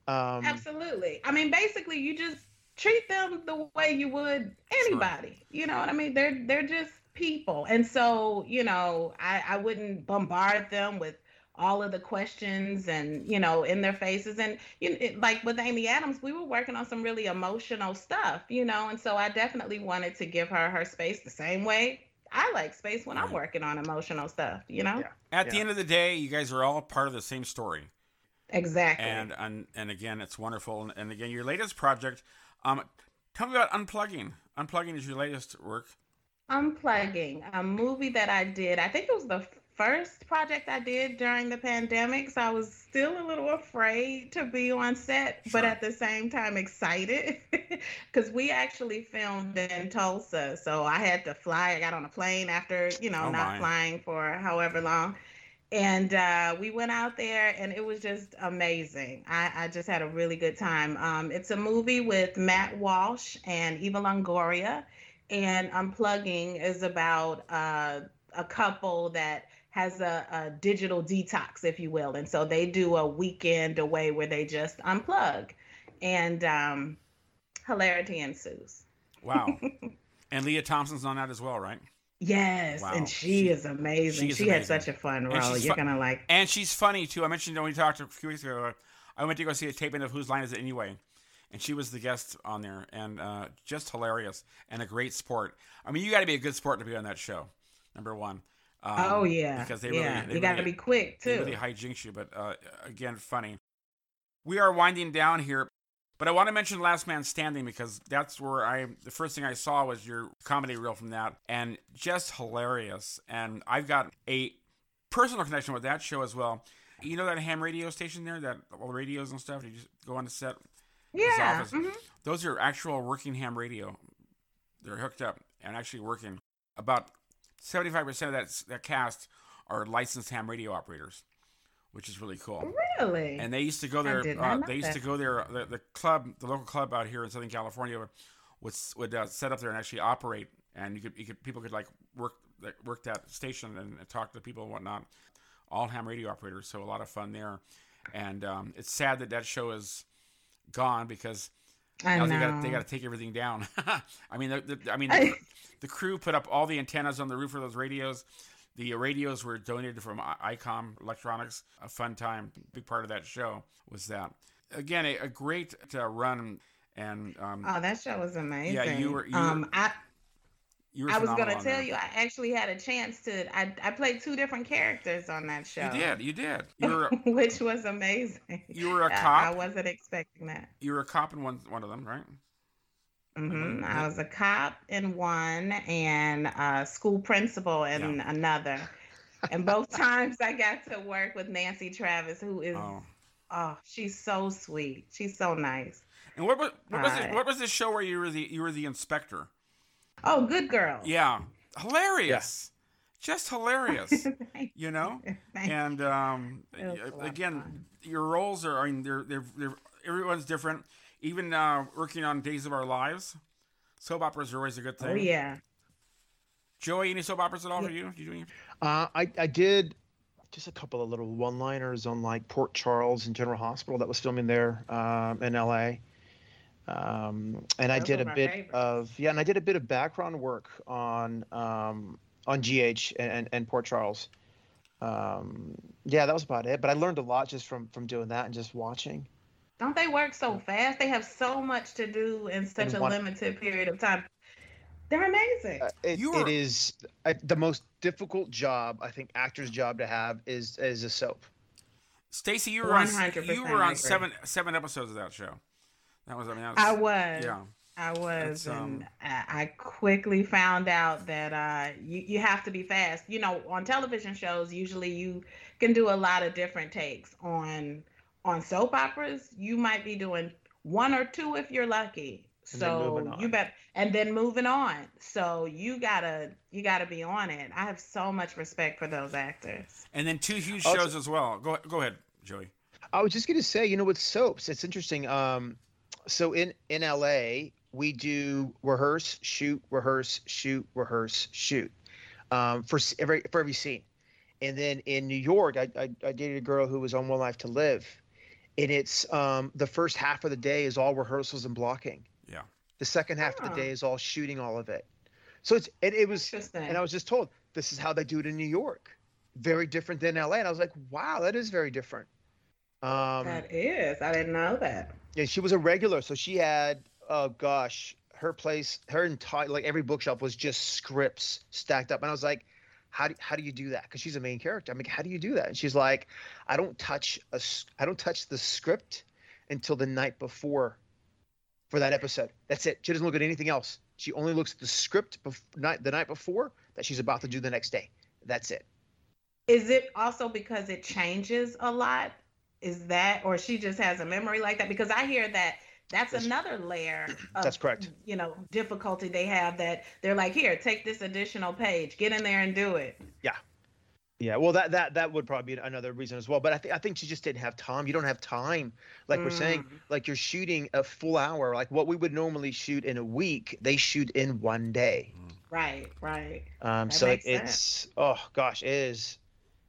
that. Um, absolutely. I mean basically you just treat them the way you would anybody. Sure. you know what i mean? They're they're just people. And so, you know, I, I wouldn't bombard them with all of the questions and you know in their faces. And you know, it, like with amy adams we were working on some really emotional stuff you know and so i definitely wanted to give her her space the same way i like space when i'm working on emotional stuff you know? Yeah. at yeah. the end of the day you guys are all part of the same story. Exactly. And and, and again it's wonderful. And, and again your latest project um tell me about unplugging. Unplugging is your latest work Unplugging, a movie that I did. I think it was the first project I did during the pandemic. So I was still a little afraid to be on set, sure. but at the same time excited *laughs* because we actually filmed in Tulsa. So I had to fly. I got on a plane after, you know, oh not flying for however long. And uh, we went out there and it was just amazing. I, I just had a really good time. Um, it's a movie with Matt Walsh and Eva Longoria and unplugging is about uh, a couple that has a, a, digital detox, if you will, and so they do a weekend away where they just unplug, and um, hilarity ensues. Wow. *laughs* and Lea Thompson's on that as well, right? Yes, wow. and she, she, is amazing. She, is she amazing. had such a fun role. You're fu- gonna like, and she's funny too. I mentioned when we talked a few weeks ago. I went to go see a taping of Whose Line Is It Anyway, and she was the guest on there, and uh, just hilarious and a great sport. I mean, you got to be a good sport to be on that show. Number one. Um, oh yeah, because they really, yeah. They you got to be quick too. They really hijinks you, but uh, again, funny. We are winding down here, but I want to mention Last Man Standing because that's where I the first thing I saw was your comedy reel from that, and just hilarious. And I've got a personal connection with that show as well. You know that ham radio station there, that all the radios and stuff. You just go on the set. Yeah. Mm-hmm. Those are actual working ham radio. They're hooked up and actually working. About seventy-five percent of that that cast are licensed ham radio operators, which is really cool. Really? And they used to go there. Uh, they used that. to go there. The, the, club, the local club out here in Southern California, would would uh, set up there and actually operate, and you could, you could people could like work work that station and, and talk to people and whatnot all ham radio operators, so a lot of fun there. And um, it's sad that that show is gone because now they got they got to take everything down. *laughs* I mean, the, the I mean, the, the, crew put up all the antennas on the roof of those radios. The radios were donated from ICOM Electronics. A fun time, big part of that show was that. Again, a, a great uh, run. And um, oh, that show was amazing. Yeah, you were. You um, were, I I was gonna tell you, I actually had a chance to. I, I played two different characters on that show. You did, you did. *laughs* You were, which was amazing. You were a cop. I, I, wasn't expecting that. You were a cop in one one of them, right? Mm-hmm. I was a cop in one and a school principal in yeah. another. and both *laughs* times I got to work with Nancy Travis, who is oh. oh, she's so sweet. She's so nice. And what was what was, uh, it, what was the show where you were the you were the inspector? Oh, good girl. Yeah, hilarious. Yeah. Just hilarious, *laughs* you know. *laughs* and um, again, your roles are. I mean, they're, they're they're everyone's different. Even uh, working on Days of Our Lives, soap operas are always a good thing. Oh yeah. Joey, any soap operas at all yeah. for you? Did you do any? Uh, I I did just a couple of little one-liners on like Port Charles and General Hospital that was filming there um, in L.A. Um, and Those I did a bit favorites. of yeah, and I did a bit of background work on um, on GH and, and Port Charles. Um, yeah, that was about it. But I learned a lot just from from doing that and just watching. Don't they work so fast? They have so much to do in such a limited period of time. They're amazing. Uh, it, it is uh, the most difficult job I think actor's job to have is is a soap. Stacy, you were on you were on seven seven episodes of that show. That was, I mean, was, I was. Yeah. I was, um, and I quickly found out that uh, you you have to be fast. You know, on television shows, usually you can do a lot of different takes. On on soap operas, you might be doing one or two if you're lucky. So you bet, and then moving on. So you gotta you gotta be on it. I have so much respect for those actors. And then two huge shows as well. Go go ahead, Joey. I was just gonna say, you know, with soaps, it's interesting. Um, so in in LA, we do rehearse, shoot, rehearse, shoot, rehearse, shoot um, for every for every scene. And then in New York, I, I, I dated a girl who was on One Life to Live, and it's um, the first half of the day is all rehearsals and blocking. Yeah. The second half of the day is all shooting all of it. So it's it, it was, and I was just told this is how they do it in New York. Very different than LA, and I was like, wow, that is very different. Um, that is, I didn't know that. Yeah, she was a regular, so she had oh gosh, her place, her entire like every bookshelf was just scripts stacked up, and I was like, how do how do you do that? Because she's a main character. I'm like, how do you do that? And she's like, I don't touch a I don't touch the script until the night before for that episode. That's it. She doesn't look at anything else. She only looks at the script bef- night the night before that she's about to do the next day. That's it. Is it also because it changes a lot? Is that or she just has a memory like that because i hear that that's, that's another layer *clears throat* of, that's correct you know difficulty they have that they're like here take this additional page get in there and do it yeah Yeah, well, that that that would probably be another reason as well. But I think I think she just didn't have time. You don't have time, like we're saying. Mm. Like you're shooting a full hour, like what we would normally shoot in a week, they shoot in one day. Right, right. Um, That so it's oh gosh, it is,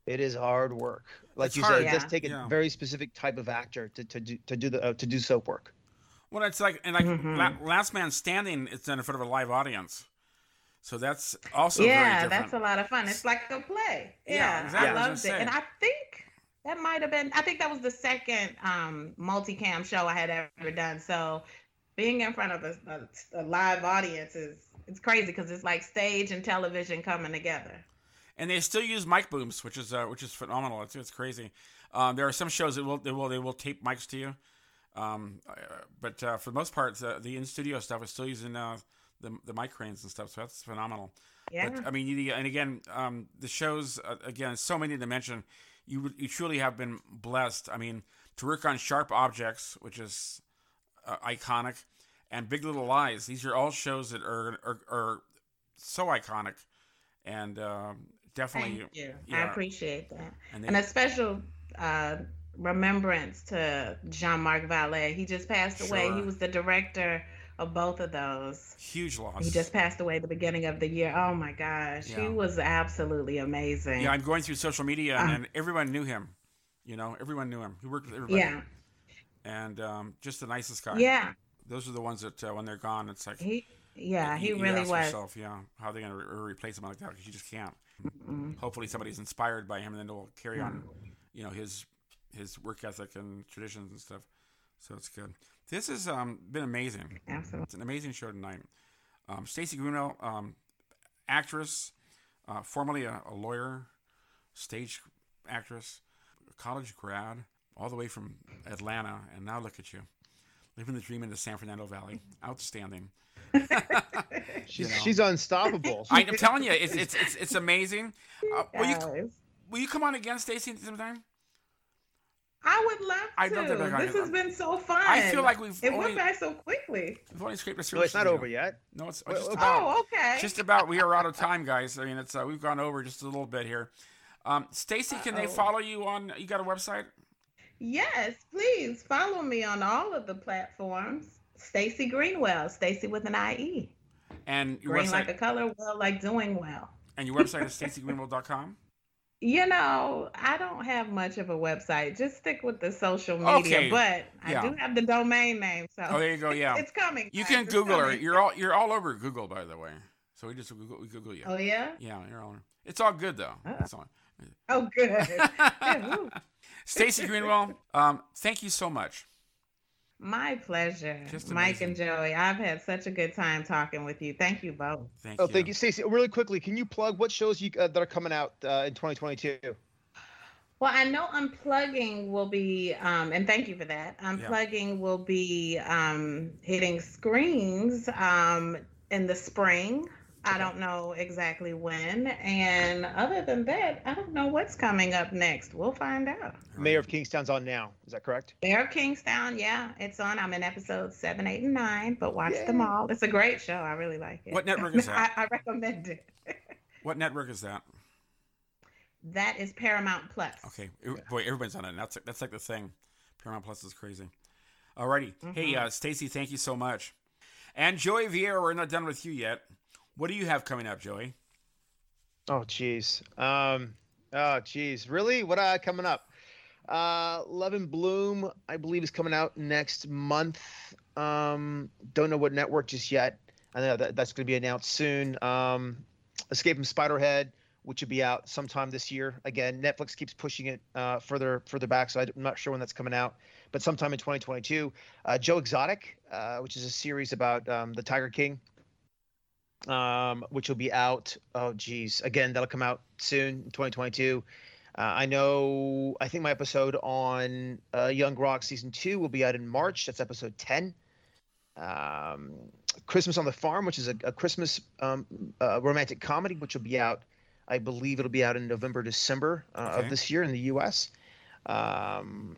it is hard work. Like It's you hard. said, it does take a Yeah. very specific type of actor to to do to do the uh, to do soap work. Well, it's like and like Mhm. La- Last Man Standing. It's done in front of a live audience, so that's also yeah, very different. that's a lot of fun. It's like a play. Yeah, Yeah, exactly. I I was loved it. And. I think that might have been I think that was the second um multicam show I had ever done. So being in front of a, a, a live audience is it's crazy because it's like stage and television coming together. And they still use mic booms, which is uh, which is phenomenal. It's, it's crazy. Um, there are some shows that will they will they will tape mics to you, um, uh, but uh, for the most part, the, the in studio stuff is still using uh, the the mic cranes and stuff. So that's phenomenal. Yeah. But, I mean, and again, um, the shows uh, again, so many to mention. You you truly have been blessed. I mean, to work on Sharp Objects, which is uh, iconic, and Big Little Lies. These are all shows that are are, are so iconic, and um, definitely. Thank you. I appreciate that. And, And a special uh, remembrance to Jean Marc Vallée. He just passed away. He was the director of both of those. huge loss. He just passed away at the beginning of the year. Oh my gosh. Yeah. He was absolutely amazing. yeah, I'm going through social media, and, Uh. and everyone knew him. You know, everyone knew him. He worked with everybody. yeah. And um, just the nicest guy. Yeah. Those are the ones that uh, when they're gone, it's like He yeah, you- he really was. Yourself, yeah, how are they going to re- replace him like that? Because you just can't. Mm. Hopefully, somebody's inspired by him, and then they'll carry on, you know, his his work ethic and traditions and stuff. So it's good. This has um, been amazing. Absolutely. It's an amazing show tonight. Um, Stacey Greenwell, um, actress, uh, formerly a, a lawyer, stage actress, college grad, all the way from Atlanta, and now look at you, living the dream in the San Fernando Valley. Outstanding. *laughs* She's know. she's unstoppable. *laughs* I, am telling you, *laughs* it's it's it's, it's amazing. Uh, will you will you come on again, Stacey, sometime? I would love to. I'd love to back this it. has been so fun. I feel like we've it only, went by so quickly. we've only scraped the surface. no, it's not over you. yet. No, it's Well, just okay. about. Oh, okay. just about we are out of time guys i mean it's uh, we've gone over just a little bit here um stacy can they follow you on you got a website Yes, please follow me on all of the platforms. Stacy Greenwell, Stacy with an IE. and your Green website like a color, well like doing well. and your website is stacygreenwell.com *laughs* You know, I don't have much of a website. Just stick with the social media. Okay, But yeah. I do have the domain name, so oh there you go *laughs* yeah it's coming. you guys, can it's google her you're all you're all over google by the way so we just google, we google you Oh yeah. yeah you're all it's all good though Oh. it's all Oh good. *laughs* Good, stacy greenwell um thank you so much My pleasure, Just Mike and Joey. I've had such a good time talking with you. Thank you both. thank Oh, you thank you, Stacey. Really quickly, can you plug what shows you uh, that are coming out uh, in 2022? Well, I know unplugging will be, um, and thank you for that. Unplugging will be um, hitting screens um, in the spring. I don't know exactly when. And other than that, I don't know what's coming up next. We'll find out. Mayor of Kingstown's on now. Is that correct? Mayor of Kingstown, yeah, it's on. I'm in episodes seven, eight, and nine, but watch them all. It's a great show. I really like it. What network is *laughs* that? I, I recommend it. *laughs* what network is that That is Paramount Plus. Okay, Ev- boy, everybody's on it. That's that's like the thing. Paramount Plus is crazy. Alrighty, hey Mhm. uh, Stacy, thank you so much. And Joey Vieira, we're not done with you yet. What do you have coming up, Joey? Oh, jeez. Um, oh, jeez. Really? What uh, coming up? Uh, Love and Bloom, I believe, is coming out next month. Um, don't know what network just yet. I know that that's going to be announced soon. Um, Escape from Spiderhead, which will be out sometime this year. Again, Netflix keeps pushing it uh, further further back, so I'm not sure when that's coming out, but sometime in 2022. Uh, Joe Exotic, uh, which is a series about um, the Tiger King um, which will be out. Oh, geez. Again, that'll come out soon, 2022. Uh, I know. I think my episode on uh, Young Rock season two will be out in March. That's episode 10. Um, Christmas on the Farm, which is a, a Christmas um, uh, romantic comedy, which will be out. I believe it'll be out in November, December uh, Okay. of this year in the U.S. Um,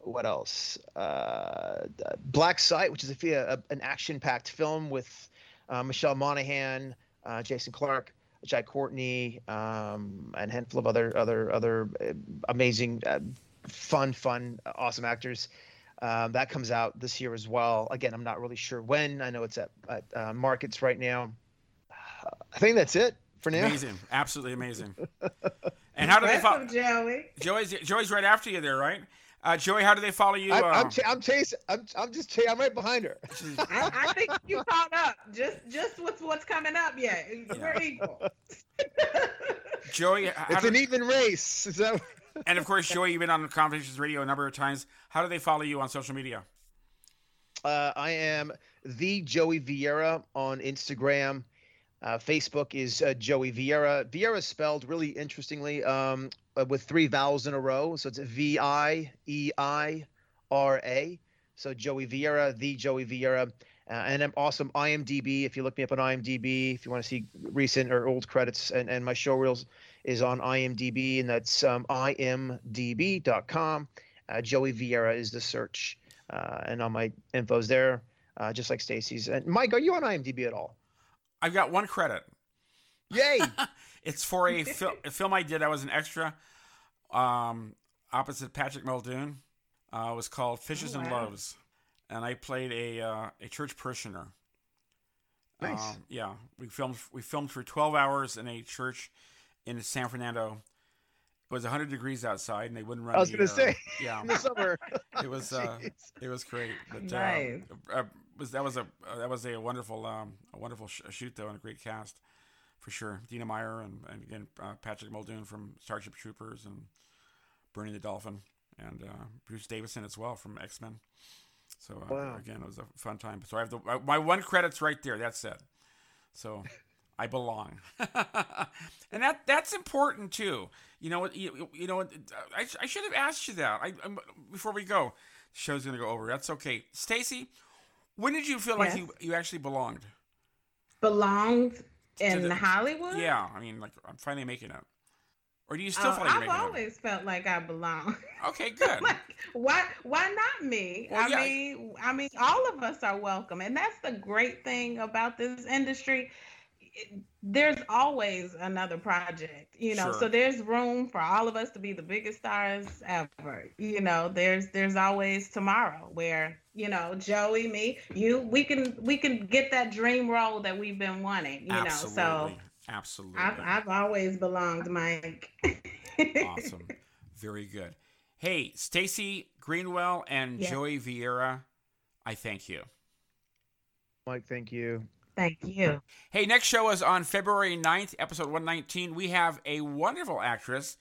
what else? Uh, Black Site, which is a, a, an action-packed film with uh, Michelle Monaghan, uh, Jason Clarke, Jai Courtney, um, and a handful of other other other uh, amazing, uh, fun, fun, awesome actors. Um, that comes out this year as well. Again, I'm not really sure when. I know it's at, at uh, markets right now. I think that's it for now. Amazing, absolutely amazing. *laughs* and how do they follow Joey? Joey's Joey's right after you there, right? Uh, Joey, how do they follow you? I, uh, I'm, ch- I'm chasing. I'm, I'm just. chasing. I'm right behind her. *laughs* I, I think you caught up. Just just what's what's coming up yet. We're equal. *laughs* *laughs* Joey, It's do- an even race. Is that? and of course, Joey, you've been on Conversations Radio a number of times. How do they follow you on social media? Uh, I am the Joey Vieira on Instagram. Uh, Facebook is uh, Joey Vieira. Vieira is spelled really interestingly um, with three vowels in a row. So it's V I E I R A. So Joey Vieira, the Joey Vieira. Uh, and I'm awesome IMDb. If you look me up on IMDb, if you want to see recent or old credits, and, and my show reels is on IMDb, and that's um, imdb.com. Uh, Joey Vieira is the search, uh, and all my info's there, uh, just like Stacy's. And Mike, are you on IMDb at all? I've got one credit. Yay! *laughs* It's for a, fil- a film I did. I was an extra um, opposite Patrick Muldoon. Uh, it was called Fishes Oh, and wow. Loaves, and I played a uh, a church parishioner. Nice. Um, yeah, we filmed we filmed for 12 hours in a church in San Fernando. It was 100 degrees outside, and they wouldn't run. I was gonna uh, *laughs* say yeah, in the summer. *laughs* it was uh, it was great. But, Nice. uh, uh, was that was a uh, that was a wonderful um, a wonderful sh- shoot though, and a great cast for sure. Dina Meyer and, and again uh, Patrick Muldoon from Starship Troopers and Bernie the Dolphin, and uh, Bruce Davison as well from X Men. So uh, Wow. again, it was a fun time. So I have the uh, my one credits right there. That's it. So *laughs* I belong, *laughs* and that that's important too. You know what? You, you know what? I, I should have asked you that. I, i before we go. Show's gonna go over. That's okay. Stacy, when did you feel like you you actually belonged? Belonged in the- Hollywood. Yeah, I mean, like I'm finally making it. Or do you still Oh, feel like you're I've always felt like I belong. Okay, *laughs* good. like why why not me Well, i yeah. mean i mean all of us are welcome and that's the great thing about this industry there's always another project you know Sure. so there's room for all of us to be the biggest stars ever you know there's there's always tomorrow where you know joey me you we can we can get that dream role that we've been wanting you Absolutely. know so Absolutely. I've, I've always belonged mike awesome. Very good. Hey, Stacy Greenwell and Yes. Joey Vieira, I thank you. Mike, thank you. Thank you Hey, next show is on February 9th, episode 119. We have a wonderful actress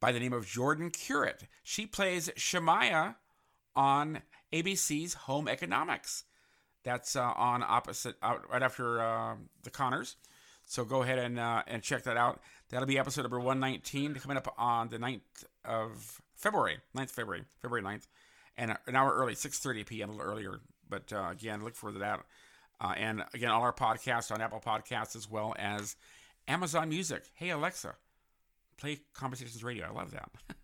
by the name of Jordyn Curet. She plays Shamaya on ABC's Home Economics. That's uh, on opposite, uh, right after uh, the Conners. So go ahead and uh, and check that out. That'll be episode number 119 coming up on the 9th of February, 9th February, February 9th, and an hour early, 6.30 p.m., a little earlier. But uh, again, look forward to that. Uh, and again, all our podcasts on Apple Podcasts as well as Amazon Music. Hey, Alexa, play Conversations Radio. I love that. *laughs*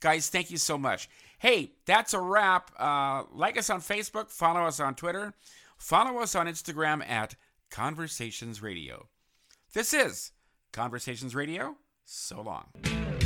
Guys, thank you so much. Hey, that's a wrap. Uh, like us on Facebook, follow us on Twitter, follow us on Instagram at Conversations Radio. This is Conversations Radio. So long.